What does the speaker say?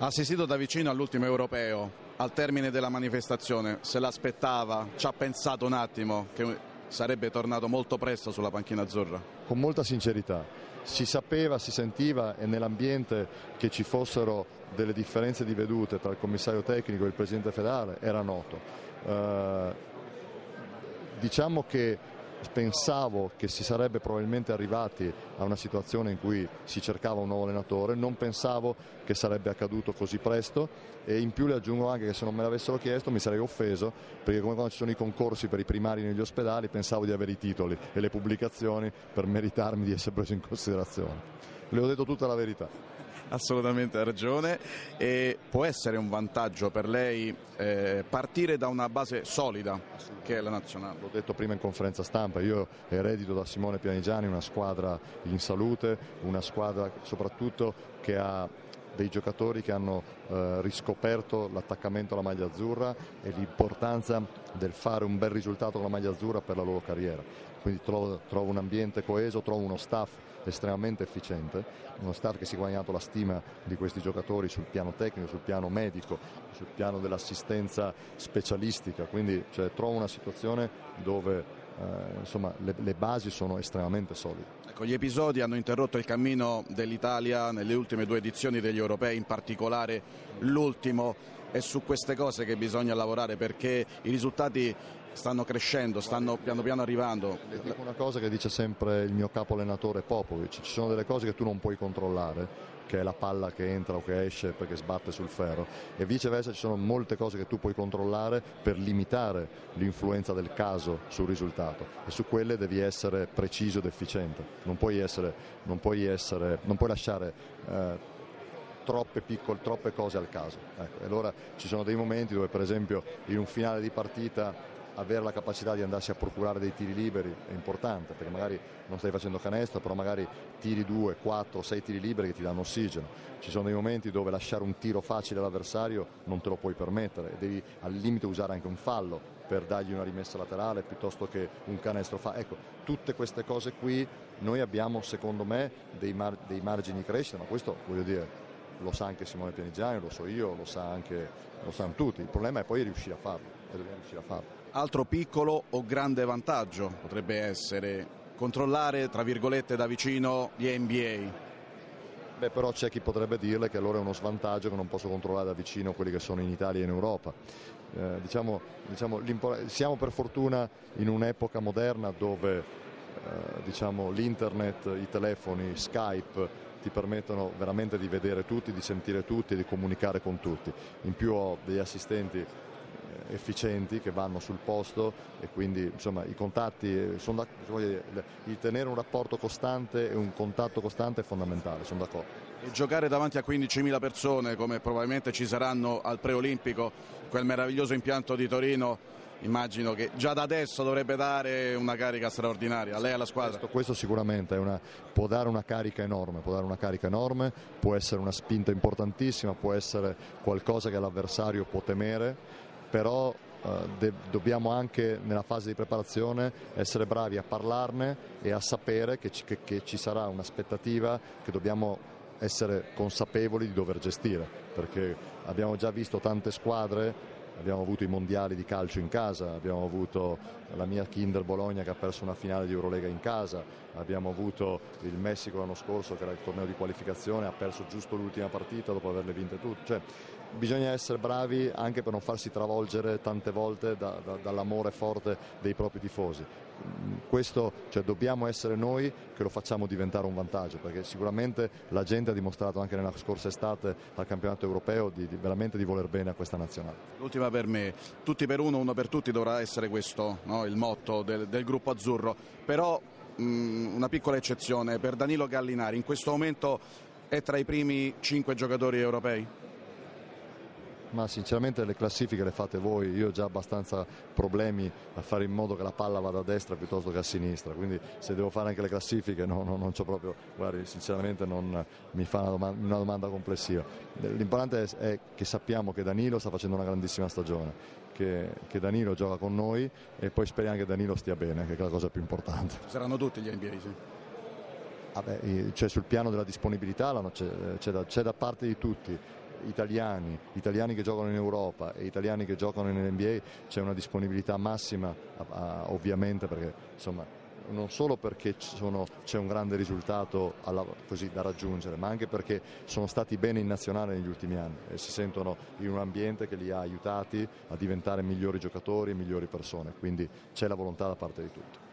Assistito da vicino all'ultimo europeo, al termine della manifestazione, se l'aspettava, ci ha pensato un attimo che sarebbe tornato molto presto sulla panchina azzurra? Con molta sincerità, si sapeva, si sentiva e nell'ambiente che ci fossero delle differenze di vedute tra il commissario tecnico e il presidente federale era noto. Eh, diciamo che pensavo che si sarebbe probabilmente arrivati a una situazione in cui si cercava un nuovo allenatore, non pensavo che sarebbe accaduto così presto e in più le aggiungo anche che se non me l'avessero chiesto mi sarei offeso perché come quando ci sono i concorsi per i primari negli ospedali pensavo di avere i titoli e le pubblicazioni per meritarmi di essere preso in considerazione. Le ho detto tutta la verità assolutamente ragione e può essere un vantaggio per lei eh, partire da una base solida che è la nazionale. L'ho detto prima in conferenza stampa, io eredito da Simone Pianigiani una squadra in salute, una squadra soprattutto che ha dei giocatori che hanno eh, riscoperto l'attaccamento alla maglia azzurra e l'importanza del fare un bel risultato con la maglia azzurra per la loro carriera. Quindi trovo, trovo un ambiente coeso, trovo uno staff estremamente efficiente, uno staff che si è guadagnato la stima di questi giocatori sul piano tecnico, sul piano medico, sul piano dell'assistenza specialistica, quindi cioè, trovo una situazione dove eh, insomma, le, le, basi sono estremamente solide. Ecco, gli episodi hanno interrotto il cammino dell'Italia nelle ultime due edizioni degli europei, in particolare l'ultimo. È su queste cose che bisogna lavorare perché i risultati stanno crescendo, stanno piano piano arrivando. Dico una cosa che dice sempre il mio capo allenatore Popovic, ci sono delle cose che tu non puoi controllare che è la palla che entra o che esce perché sbatte sul ferro e viceversa ci sono molte cose che tu puoi controllare per limitare l'influenza del caso sul risultato e su quelle devi essere preciso ed efficiente, non puoi, essere, non puoi, essere, non puoi lasciare eh, troppe piccole, troppe cose al caso. Ecco, allora ci sono dei momenti dove per esempio in un finale di partita avere la capacità di andarsi a procurare dei tiri liberi è importante perché magari non stai facendo canestro però magari tiri 2, 4, 6 tiri liberi che ti danno ossigeno ci sono dei momenti dove lasciare un tiro facile all'avversario non te lo puoi permettere devi al limite usare anche un fallo per dargli una rimessa laterale piuttosto che un canestro fa ecco tutte queste cose qui noi abbiamo secondo me dei, mar- dei margini di crescita ma questo voglio dire lo sa anche Simone Pianigiani, lo so io, lo, sa anche, lo sanno tutti. Il problema è poi riuscire a farlo. Riuscire a farlo. Altro piccolo o grande vantaggio potrebbe essere controllare, tra virgolette, da vicino gli NBA. Beh, però c'è chi potrebbe dirle che allora è uno svantaggio che non posso controllare da vicino quelli che sono in Italia e in Europa. Eh, diciamo, diciamo, siamo per fortuna in un'epoca moderna dove eh, diciamo, l'internet, i telefoni, Skype ti permettono veramente di vedere tutti, di sentire tutti e di comunicare con tutti. In più ho degli assistenti efficienti che vanno sul posto e quindi insomma i contatti, eh, sono il tenere un rapporto costante e un contatto costante è fondamentale, sono d'accordo. E giocare davanti a 15.000 persone come probabilmente ci saranno al preolimpico, quel meraviglioso impianto di Torino, immagino che già da adesso dovrebbe dare una carica straordinaria a lei e alla squadra. Questo, questo sicuramente una, può dare una carica enorme, può dare una carica enorme, può essere una spinta importantissima, può essere qualcosa che l'avversario può temere però eh, de- dobbiamo anche nella fase di preparazione essere bravi a parlarne e a sapere che ci, che, che ci sarà un'aspettativa che dobbiamo essere consapevoli di dover gestire, perché abbiamo già visto tante squadre abbiamo avuto i mondiali di calcio in casa, abbiamo avuto la mia Kinder Bologna che ha perso una finale di Eurolega in casa, abbiamo avuto il Messico l'anno scorso che era il torneo di qualificazione, ha perso giusto l'ultima partita dopo averle vinte tutte. Cioè, bisogna essere bravi anche per non farsi travolgere tante volte da, da, dall'amore forte dei propri tifosi. Questo cioè, dobbiamo essere noi che lo facciamo diventare un vantaggio perché sicuramente la gente ha dimostrato anche nella scorsa estate al campionato europeo di, di, veramente di voler bene a questa nazionale. L'ultima per me, tutti per uno, uno per tutti dovrà essere questo no? il motto del, del gruppo azzurro, però mh, una piccola eccezione per Danilo Gallinari, in questo momento è tra i primi cinque giocatori europei? Ma sinceramente le classifiche le fate voi, io ho già abbastanza problemi a fare in modo che la palla vada a destra piuttosto che a sinistra, quindi se devo fare anche le classifiche no, no, non c'ho proprio, guardi, sinceramente non mi fa una domanda, una domanda complessiva. L'importante è, è, che sappiamo che Danilo sta facendo una grandissima stagione, che, che, Danilo gioca con noi e poi speriamo che Danilo stia bene, che è la cosa più importante. Saranno tutti gli NBA, sì. Vabbè, cioè sul piano della disponibilità c'è, da, c'è da parte di tutti italiani, italiani che giocano in Europa e italiani che giocano in NBA c'è una disponibilità massima ovviamente perché insomma non solo perché sono, c'è un grande risultato alla, così, da raggiungere, ma anche perché sono stati bene in nazionale negli ultimi anni e si sentono in un ambiente che li ha aiutati a diventare migliori giocatori e migliori persone, quindi c'è la volontà da parte di tutti.